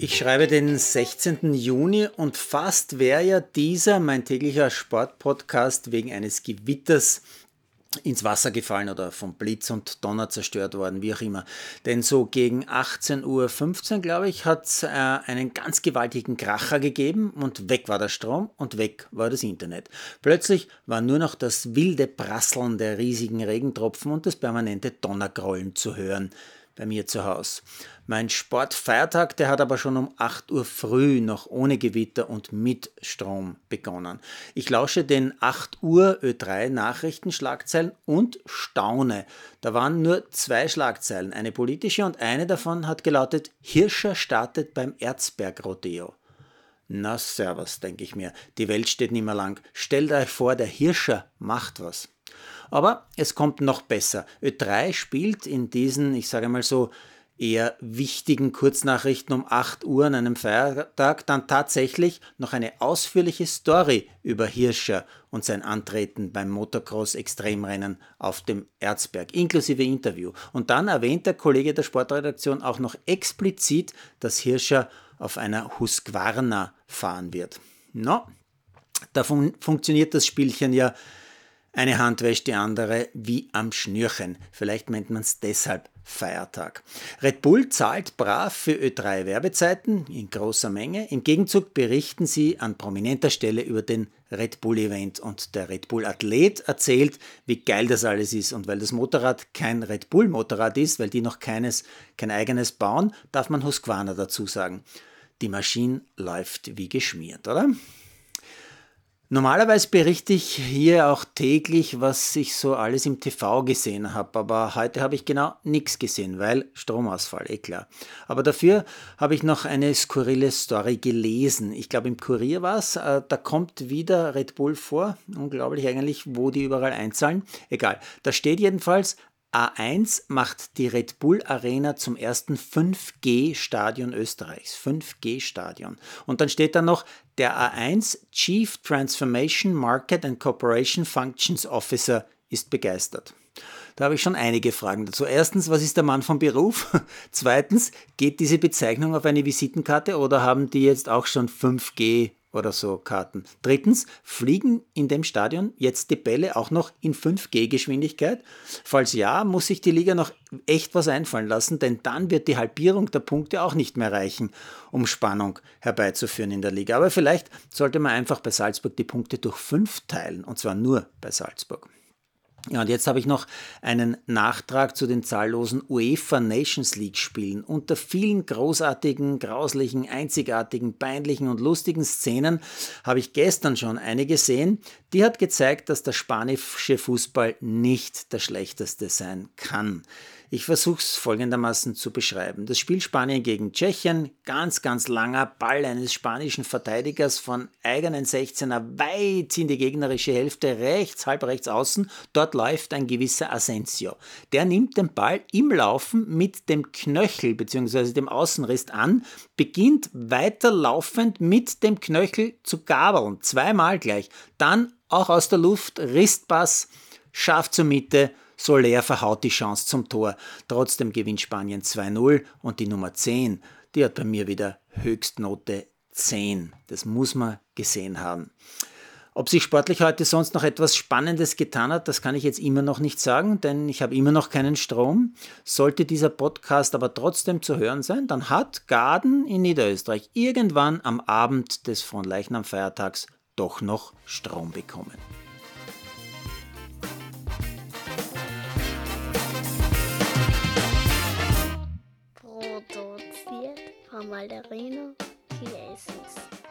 Ich schreibe den 16. Juni und fast wäre ja dieser mein täglicher Sportpodcast wegen eines Gewitters ins Wasser gefallen oder vom Blitz und Donner zerstört worden, wie auch immer. Denn so gegen 18.15 Uhr, glaube ich, hat es äh, einen ganz gewaltigen Kracher gegeben und weg war der Strom und weg war das Internet. Plötzlich war nur noch das wilde Prasseln der riesigen Regentropfen und das permanente Donnergrollen zu hören bei mir zu Hause. Mein Sportfeiertag, der hat aber schon um 8 Uhr früh noch ohne Gewitter und mit Strom begonnen. Ich lausche den 8 Uhr Ö3 Nachrichtenschlagzeilen und staune. Da waren nur zwei Schlagzeilen, eine politische und eine davon hat gelautet, Hirscher startet beim Erzberg-Rodeo. Na servus, denke ich mir, die Welt steht nicht mehr lang. Stellt euch vor, der Hirscher macht was. Aber es kommt noch besser. Ö3 spielt in diesen, ich sage mal so, eher wichtigen Kurznachrichten um 8 Uhr an einem Feiertag dann tatsächlich noch eine ausführliche Story über Hirscher und sein Antreten beim Motocross Extremrennen auf dem Erzberg, inklusive Interview. Und dann erwähnt der Kollege der Sportredaktion auch noch explizit, dass Hirscher auf einer Husqvarna fahren wird. No, da fun funktioniert das Spielchen ja eine Hand wäscht die andere wie am Schnürchen. Vielleicht nennt man es deshalb Feiertag. Red Bull zahlt brav für Ö3 Werbezeiten in großer Menge. Im Gegenzug berichten sie an prominenter Stelle über den Red Bull Event und der Red Bull Athlet erzählt, wie geil das alles ist. Und weil das Motorrad kein Red Bull Motorrad ist, weil die noch keines, kein eigenes bauen, darf man Husqvarna dazu sagen. Die Maschine läuft wie geschmiert, oder? Normalerweise berichte ich hier auch täglich, was ich so alles im TV gesehen habe, aber heute habe ich genau nichts gesehen, weil Stromausfall, eh klar. Aber dafür habe ich noch eine skurrile Story gelesen. Ich glaube, im Kurier war es, äh, da kommt wieder Red Bull vor. Unglaublich eigentlich, wo die überall einzahlen. Egal. Da steht jedenfalls, A1 macht die Red Bull Arena zum ersten 5G-Stadion Österreichs. 5G-Stadion. Und dann steht da noch, der A1 Chief Transformation Market and Corporation Functions Officer ist begeistert. Da habe ich schon einige Fragen dazu. Erstens, was ist der Mann vom Beruf? Zweitens, geht diese Bezeichnung auf eine Visitenkarte oder haben die jetzt auch schon 5G oder so Karten. Drittens, fliegen in dem Stadion jetzt die Bälle auch noch in 5G-Geschwindigkeit? Falls ja, muss sich die Liga noch echt was einfallen lassen, denn dann wird die Halbierung der Punkte auch nicht mehr reichen, um Spannung herbeizuführen in der Liga. Aber vielleicht sollte man einfach bei Salzburg die Punkte durch 5 teilen, und zwar nur bei Salzburg. Ja, und jetzt habe ich noch einen Nachtrag zu den zahllosen UEFA Nations League Spielen. Unter vielen großartigen, grauslichen, einzigartigen, peinlichen und lustigen Szenen habe ich gestern schon eine gesehen, die hat gezeigt, dass der spanische Fußball nicht der schlechteste sein kann. Ich versuche es folgendermaßen zu beschreiben. Das Spiel Spanien gegen Tschechien, ganz, ganz langer Ball eines spanischen Verteidigers von eigenen 16er weit in die gegnerische Hälfte, rechts, halb rechts außen. Dort läuft ein gewisser Asensio. Der nimmt den Ball im Laufen mit dem Knöchel bzw. dem Außenriss an, beginnt weiter laufend mit dem Knöchel zu gabeln, zweimal gleich. Dann auch aus der Luft, Ristpass, scharf zur Mitte, Soler verhaut die Chance zum Tor. Trotzdem gewinnt Spanien 2-0 und die Nummer 10, die hat bei mir wieder Höchstnote 10. Das muss man gesehen haben. Ob sich sportlich heute sonst noch etwas Spannendes getan hat, das kann ich jetzt immer noch nicht sagen, denn ich habe immer noch keinen Strom. Sollte dieser Podcast aber trotzdem zu hören sein, dann hat Garden in Niederösterreich irgendwann am Abend des Fronleichnam-Feiertags doch noch Strom bekommen. Von Malderino Chiesens.